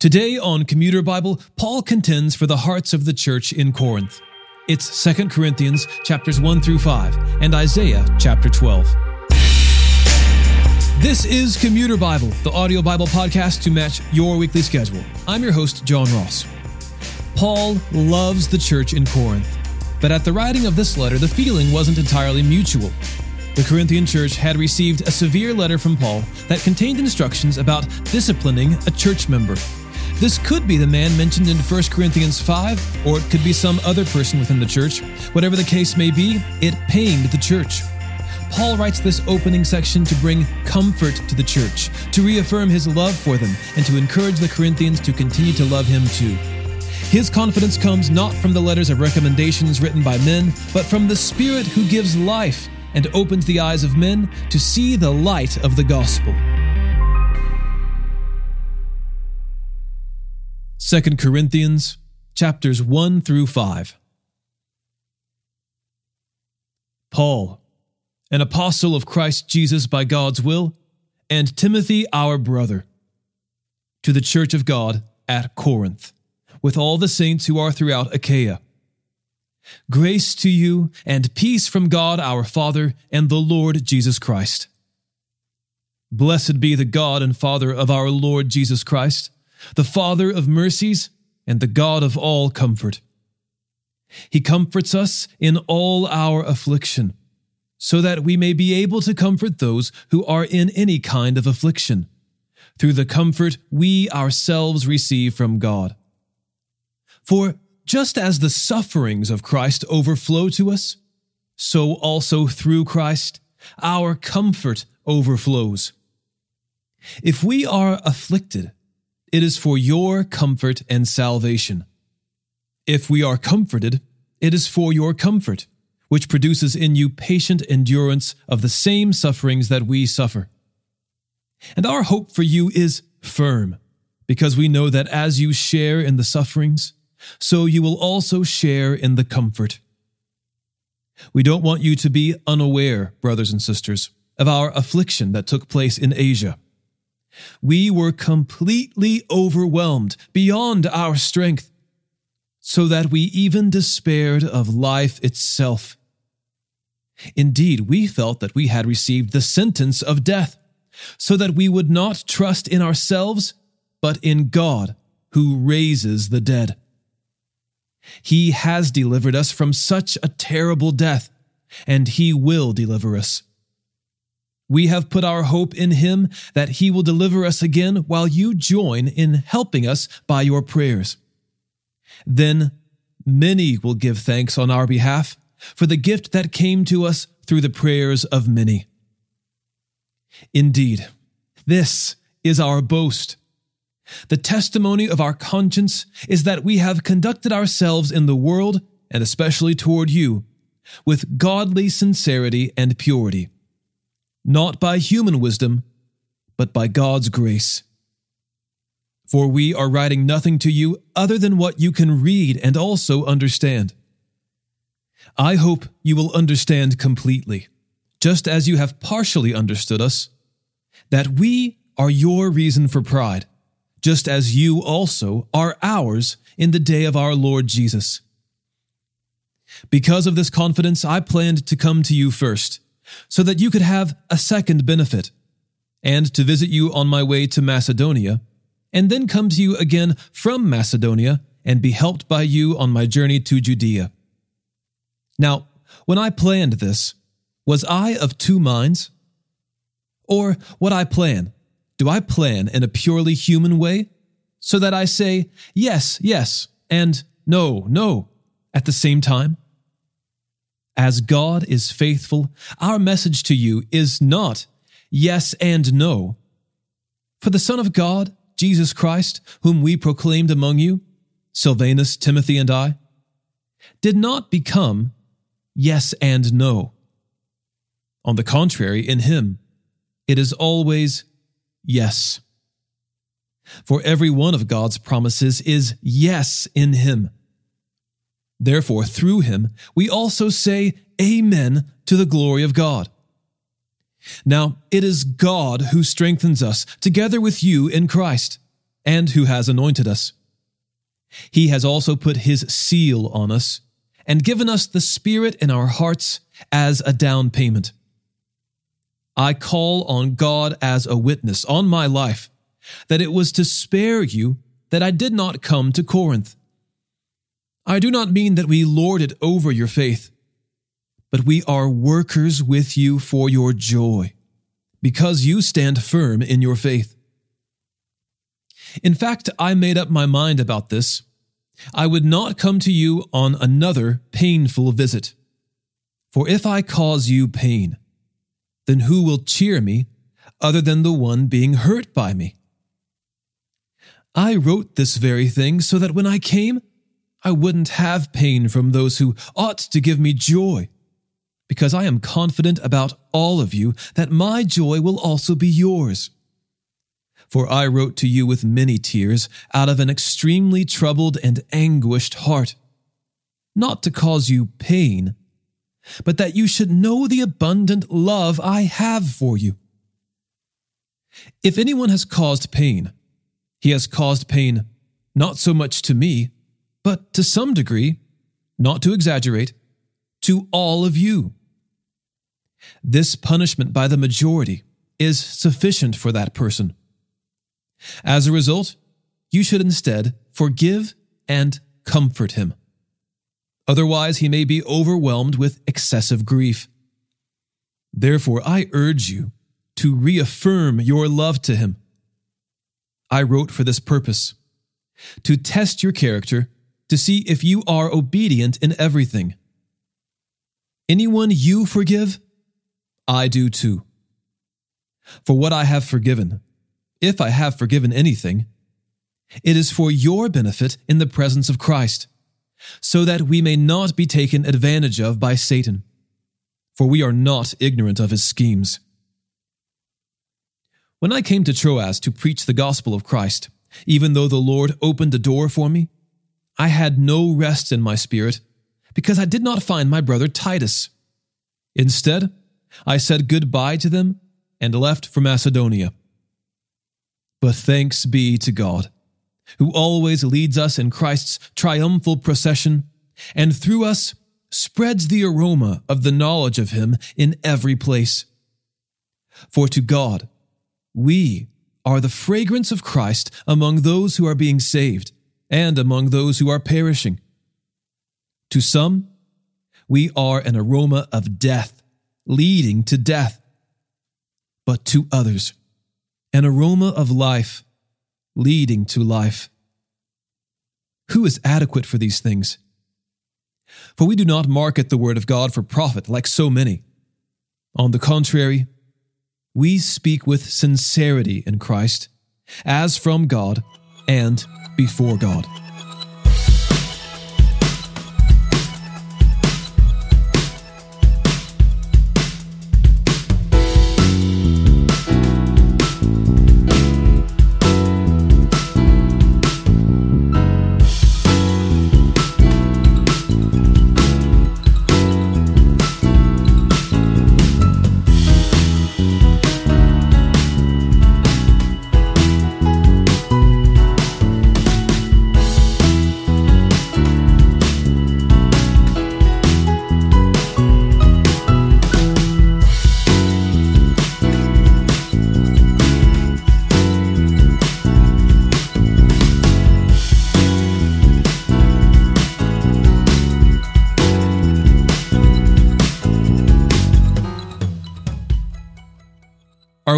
Today on Commuter Bible, Paul contends for the hearts of the church in Corinth. It's 2 Corinthians chapters 1 through 5 and Isaiah chapter 12. This is Commuter Bible, the audio Bible podcast to match your weekly schedule. I'm your host, John Ross. Paul loves the church in Corinth, but at the writing of this letter, the feeling wasn't entirely mutual. The Corinthian church had received a severe letter from Paul that contained instructions about disciplining a church member. This could be the man mentioned in 1 Corinthians 5, or it could be some other person within the church. Whatever the case may be, it pained the church. Paul writes this opening section to bring comfort to the church, to reaffirm his love for them, and to encourage the Corinthians to continue to love him too. His confidence comes not from the letters of recommendations written by men, but from the Spirit who gives life and opens the eyes of men to see the light of the gospel. 2 Corinthians chapters 1 through 5. Paul, an apostle of Christ Jesus by God's will, and Timothy, our brother, to the church of God at Corinth, with all the saints who are throughout Achaia. Grace to you and peace from God our Father and the Lord Jesus Christ. Blessed be the God and Father of our Lord Jesus Christ the Father of mercies and the God of all comfort. He comforts us in all our affliction, so that we may be able to comfort those who are in any kind of affliction, through the comfort we ourselves receive from God. For just as the sufferings of Christ overflow to us, so also through Christ our comfort overflows. If we are afflicted, it is for your comfort and salvation. If we are comforted, it is for your comfort, which produces in you patient endurance of the same sufferings that we suffer. And our hope for you is firm, because we know that as you share in the sufferings, so you will also share in the comfort. We don't want you to be unaware, brothers and sisters, of our affliction that took place in Asia we were completely overwhelmed beyond our strength, so that we even despaired of life itself. Indeed, we felt that we had received the sentence of death, so that we would not trust in ourselves, but in God, who raises the dead. He has delivered us from such a terrible death, and He will deliver us. We have put our hope in him that he will deliver us again while you join in helping us by your prayers. Then many will give thanks on our behalf for the gift that came to us through the prayers of many. Indeed, this is our boast. The testimony of our conscience is that we have conducted ourselves in the world, and especially toward you, with godly sincerity and purity not by human wisdom, but by God's grace. For we are writing nothing to you other than what you can read and also understand. I hope you will understand completely, just as you have partially understood us, that we are your reason for pride, just as you also are ours in the day of our Lord Jesus. Because of this confidence, I planned to come to you first so that you could have a second benefit, and to visit you on my way to Macedonia, and then come to you again from Macedonia and be helped by you on my journey to Judea. Now, when I planned this, was I of two minds? Or what I plan, do I plan in a purely human way, so that I say yes, yes, and no, no at the same time? As God is faithful, our message to you is not yes and no. For the Son of God, Jesus Christ, whom we proclaimed among you, Silvanus, Timothy, and I, did not become yes and no. On the contrary, in him, it is always yes. For every one of God's promises is yes in him. Therefore, through him, we also say Amen to the glory of God. Now, it is God who strengthens us together with you in Christ and who has anointed us. He has also put his seal on us and given us the Spirit in our hearts as a down payment. I call on God as a witness on my life that it was to spare you that I did not come to Corinth. I do not mean that we lord it over your faith, but we are workers with you for your joy, because you stand firm in your faith. In fact, I made up my mind about this. I would not come to you on another painful visit. For if I cause you pain, then who will cheer me other than the one being hurt by me? I wrote this very thing so that when I came, I wouldn't have pain from those who ought to give me joy, because I am confident about all of you that my joy will also be yours. For I wrote to you with many tears out of an extremely troubled and anguished heart, not to cause you pain, but that you should know the abundant love I have for you. If anyone has caused pain, he has caused pain not so much to me, but to some degree, not to exaggerate, to all of you. This punishment by the majority is sufficient for that person. As a result, you should instead forgive and comfort him. Otherwise, he may be overwhelmed with excessive grief. Therefore, I urge you to reaffirm your love to him. I wrote for this purpose to test your character to see if you are obedient in everything. Anyone you forgive, I do too. For what I have forgiven, if I have forgiven anything, it is for your benefit in the presence of Christ, so that we may not be taken advantage of by Satan, for we are not ignorant of his schemes. When I came to Troas to preach the gospel of Christ, even though the Lord opened a door for me, I had no rest in my spirit because I did not find my brother Titus. Instead, I said goodbye to them and left for Macedonia. But thanks be to God, who always leads us in Christ's triumphal procession, and through us spreads the aroma of the knowledge of Him in every place. For to God, we are the fragrance of Christ among those who are being saved and among those who are perishing. To some, we are an aroma of death, leading to death. But to others, an aroma of life leading to life. Who is adequate for these things? For we do not market the word of God for profit like so many. On the contrary, we speak with sincerity in Christ, as from God and before God.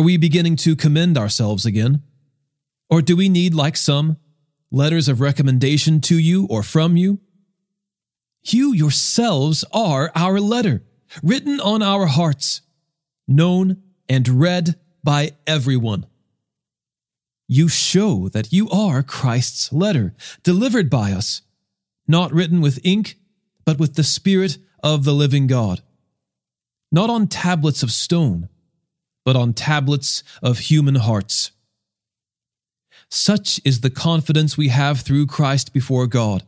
Are we beginning to commend ourselves again? Or do we need, like some, letters of recommendation to you or from you? You yourselves are our letter, written on our hearts, known and read by everyone. You show that you are Christ's letter, delivered by us, not written with ink, but with the Spirit of the living God, not on tablets of stone but on tablets of human hearts. Such is the confidence we have through Christ before God.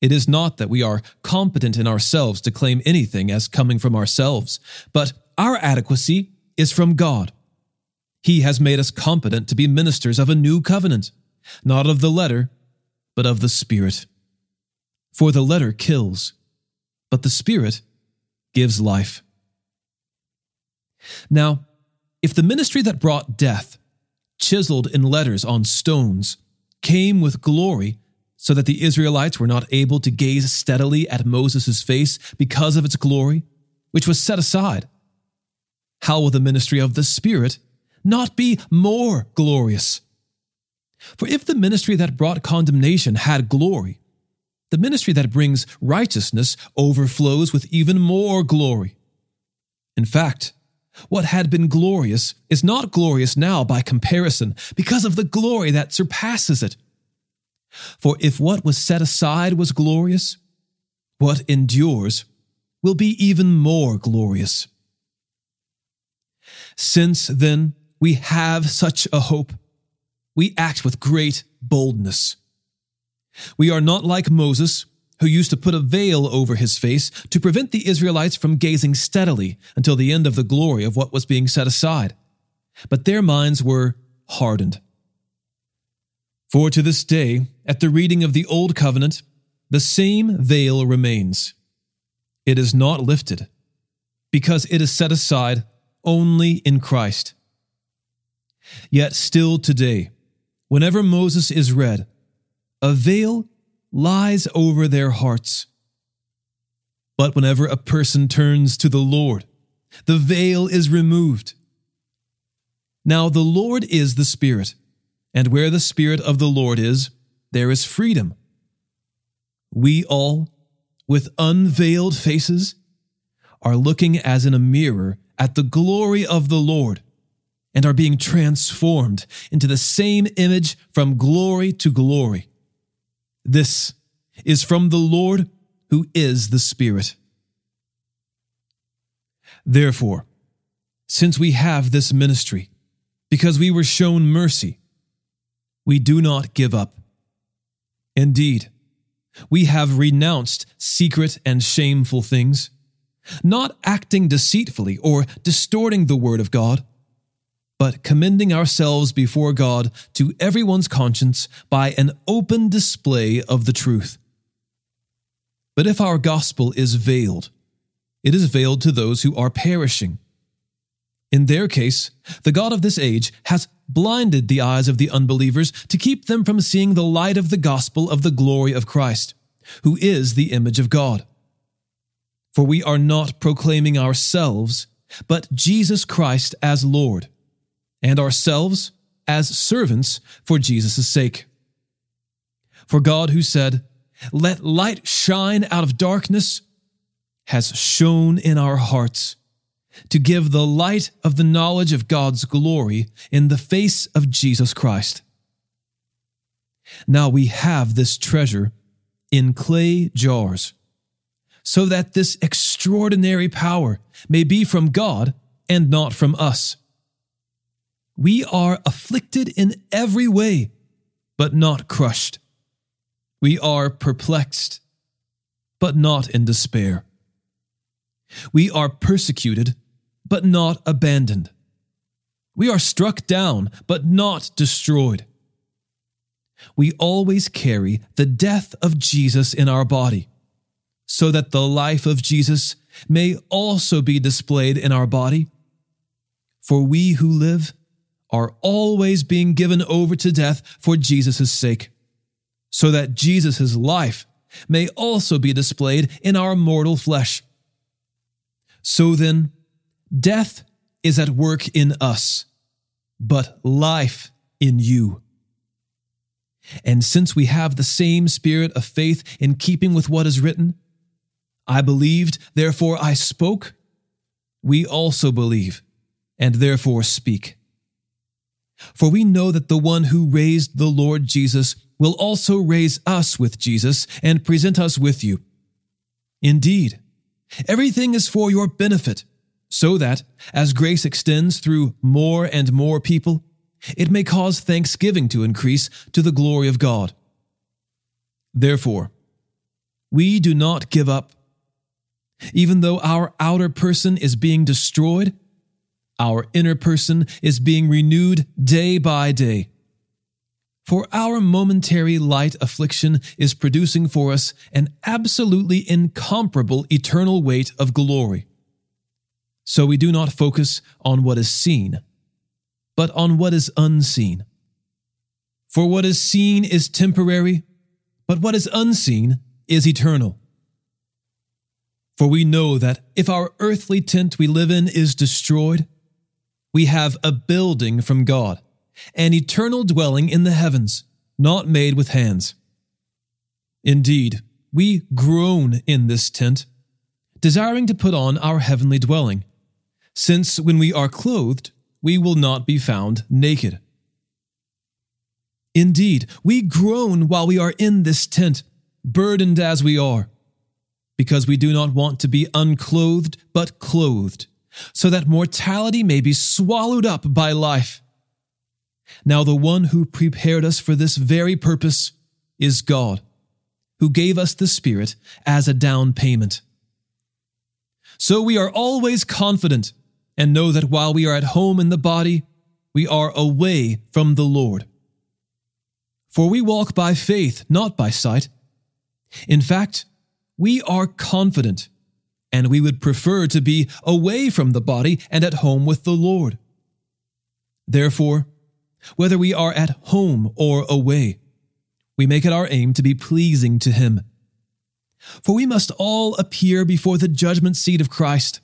It is not that we are competent in ourselves to claim anything as coming from ourselves, but our adequacy is from God. He has made us competent to be ministers of a new covenant, not of the letter, but of the Spirit. For the letter kills, but the Spirit gives life. Now, if the ministry that brought death, chiseled in letters on stones, came with glory, so that the Israelites were not able to gaze steadily at Moses' face because of its glory, which was set aside, how will the ministry of the Spirit not be more glorious? For if the ministry that brought condemnation had glory, the ministry that brings righteousness overflows with even more glory. In fact, what had been glorious is not glorious now by comparison because of the glory that surpasses it. For if what was set aside was glorious, what endures will be even more glorious. Since then we have such a hope, we act with great boldness. We are not like Moses, who used to put a veil over his face to prevent the Israelites from gazing steadily until the end of the glory of what was being set aside. But their minds were hardened. For to this day, at the reading of the Old Covenant, the same veil remains. It is not lifted, because it is set aside only in Christ. Yet still today, whenever Moses is read, a veil lies over their hearts. But whenever a person turns to the Lord, the veil is removed. Now the Lord is the Spirit, and where the Spirit of the Lord is, there is freedom. We all, with unveiled faces, are looking as in a mirror at the glory of the Lord and are being transformed into the same image from glory to glory. This is from the Lord who is the Spirit. Therefore, since we have this ministry, because we were shown mercy, we do not give up. Indeed, we have renounced secret and shameful things not acting deceitfully or distorting the word of God, but commending ourselves before God to everyone's conscience by an open display of the truth. But if our gospel is veiled, it is veiled to those who are perishing. In their case, the God of this age has blinded the eyes of the unbelievers to keep them from seeing the light of the gospel of the glory of Christ, who is the image of God. For we are not proclaiming ourselves, but Jesus Christ as Lord, and ourselves as servants for Jesus' sake. For God, who said, Let light shine out of darkness, has shone in our hearts to give the light of the knowledge of God's glory in the face of Jesus Christ. Now we have this treasure in clay jars so that this extraordinary power may be from God and not from us. We are afflicted in every way, but not crushed. We are perplexed, but not in despair. We are persecuted, but not abandoned. We are struck down, but not destroyed. We always carry the death of Jesus in our body so that the life of Jesus may also be displayed in our body. For we who live are always being given over to death for Jesus' sake, so that Jesus' life may also be displayed in our mortal flesh. So then, death is at work in us, but life in you. And since we have the same spirit of faith in keeping with what is written, I believed, therefore I spoke. We also believe, and therefore speak. For we know that the one who raised the Lord Jesus will also raise us with Jesus and present us with you. Indeed, everything is for your benefit, so that, as grace extends through more and more people, it may cause thanksgiving to increase to the glory of God. Therefore, we do not give up even though our outer person is being destroyed, our inner person is being renewed day by day. For our momentary light affliction is producing for us an absolutely incomparable eternal weight of glory. So we do not focus on what is seen, but on what is unseen. For what is seen is temporary, but what is unseen is eternal. For we know that if our earthly tent we live in is destroyed, we have a building from God an eternal dwelling in the heavens, not made with hands. Indeed, we groan in this tent, desiring to put on our heavenly dwelling, since when we are clothed, we will not be found naked. Indeed, we groan while we are in this tent, burdened as we are, because we do not want to be unclothed, but clothed, so that mortality may be swallowed up by life. Now, the one who prepared us for this very purpose is God, who gave us the Spirit as a down payment. So we are always confident and know that while we are at home in the body, we are away from the Lord. For we walk by faith, not by sight. In fact, we are confident, and we would prefer to be away from the body and at home with the Lord. Therefore, whether we are at home or away. We make it our aim to be pleasing to Him. For we must all appear before the judgment seat of Christ,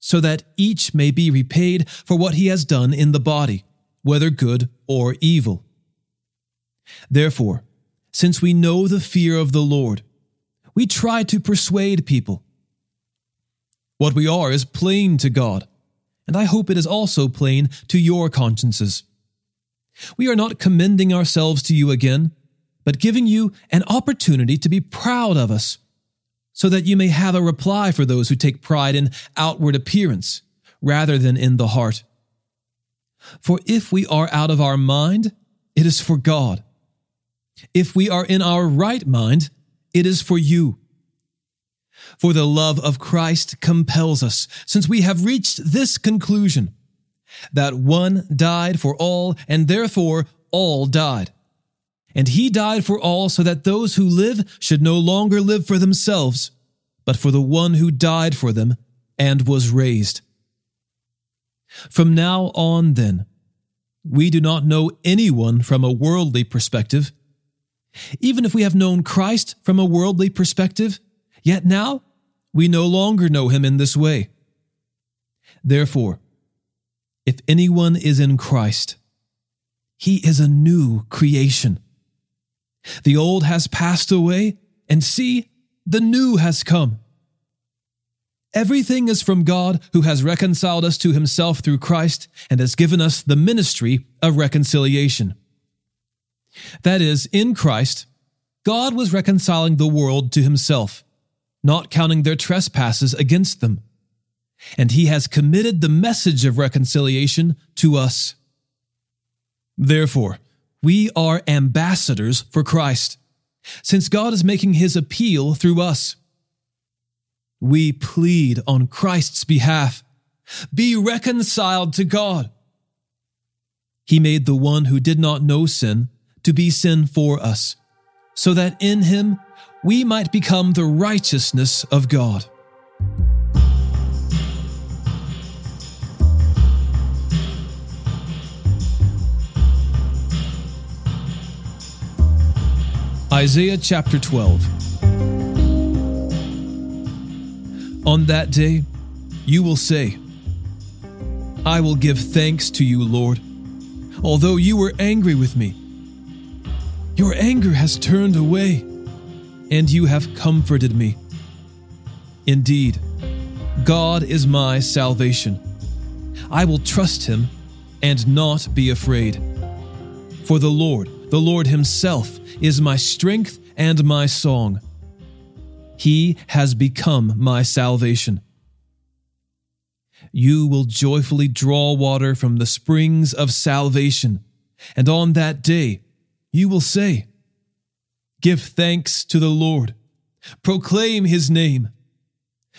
so that each may be repaid for what he has done in the body, whether good or evil. Therefore, since we know the fear of the Lord, we try to persuade people. What we are is plain to God, and I hope it is also plain to your consciences. We are not commending ourselves to you again, but giving you an opportunity to be proud of us, so that you may have a reply for those who take pride in outward appearance rather than in the heart. For if we are out of our mind, it is for God. If we are in our right mind, it is for you. For the love of Christ compels us, since we have reached this conclusion that one died for all, and therefore all died. And he died for all so that those who live should no longer live for themselves, but for the one who died for them and was raised. From now on, then, we do not know anyone from a worldly perspective. Even if we have known Christ from a worldly perspective, yet now we no longer know him in this way. Therefore, if anyone is in Christ, he is a new creation. The old has passed away, and see, the new has come. Everything is from God who has reconciled us to himself through Christ and has given us the ministry of reconciliation. That is, in Christ, God was reconciling the world to himself, not counting their trespasses against them and he has committed the message of reconciliation to us. Therefore, we are ambassadors for Christ, since God is making his appeal through us. We plead on Christ's behalf be reconciled to God. He made the one who did not know sin to be sin for us, so that in him we might become the righteousness of God. Isaiah chapter 12. On that day, you will say, I will give thanks to you, Lord, although you were angry with me. Your anger has turned away, and you have comforted me. Indeed, God is my salvation. I will trust him and not be afraid. For the Lord, the Lord Himself, is my strength and my song. He has become my salvation. You will joyfully draw water from the springs of salvation, and on that day you will say, Give thanks to the Lord, proclaim his name,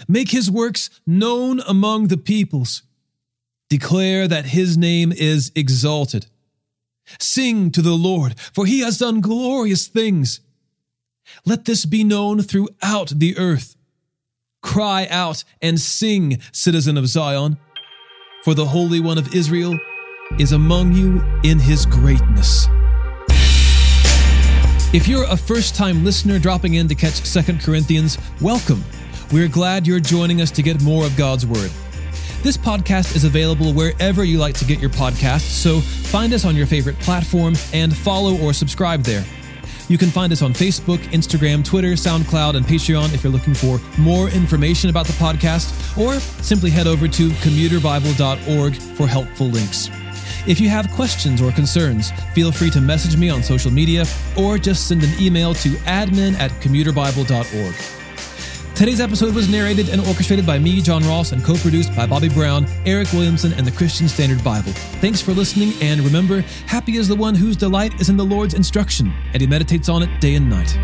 make his works known among the peoples, declare that his name is exalted Sing to the Lord, for he has done glorious things. Let this be known throughout the earth. Cry out and sing, citizen of Zion, for the Holy One of Israel is among you in his greatness. If you're a first time listener dropping in to catch 2 Corinthians, welcome. We're glad you're joining us to get more of God's Word. This podcast is available wherever you like to get your podcasts, so find us on your favorite platform and follow or subscribe there. You can find us on Facebook, Instagram, Twitter, SoundCloud, and Patreon if you're looking for more information about the podcast, or simply head over to commuterbible.org for helpful links. If you have questions or concerns, feel free to message me on social media or just send an email to admin at commuterbible.org. Today's episode was narrated and orchestrated by me, John Ross, and co produced by Bobby Brown, Eric Williamson, and the Christian Standard Bible. Thanks for listening, and remember, happy is the one whose delight is in the Lord's instruction, and he meditates on it day and night.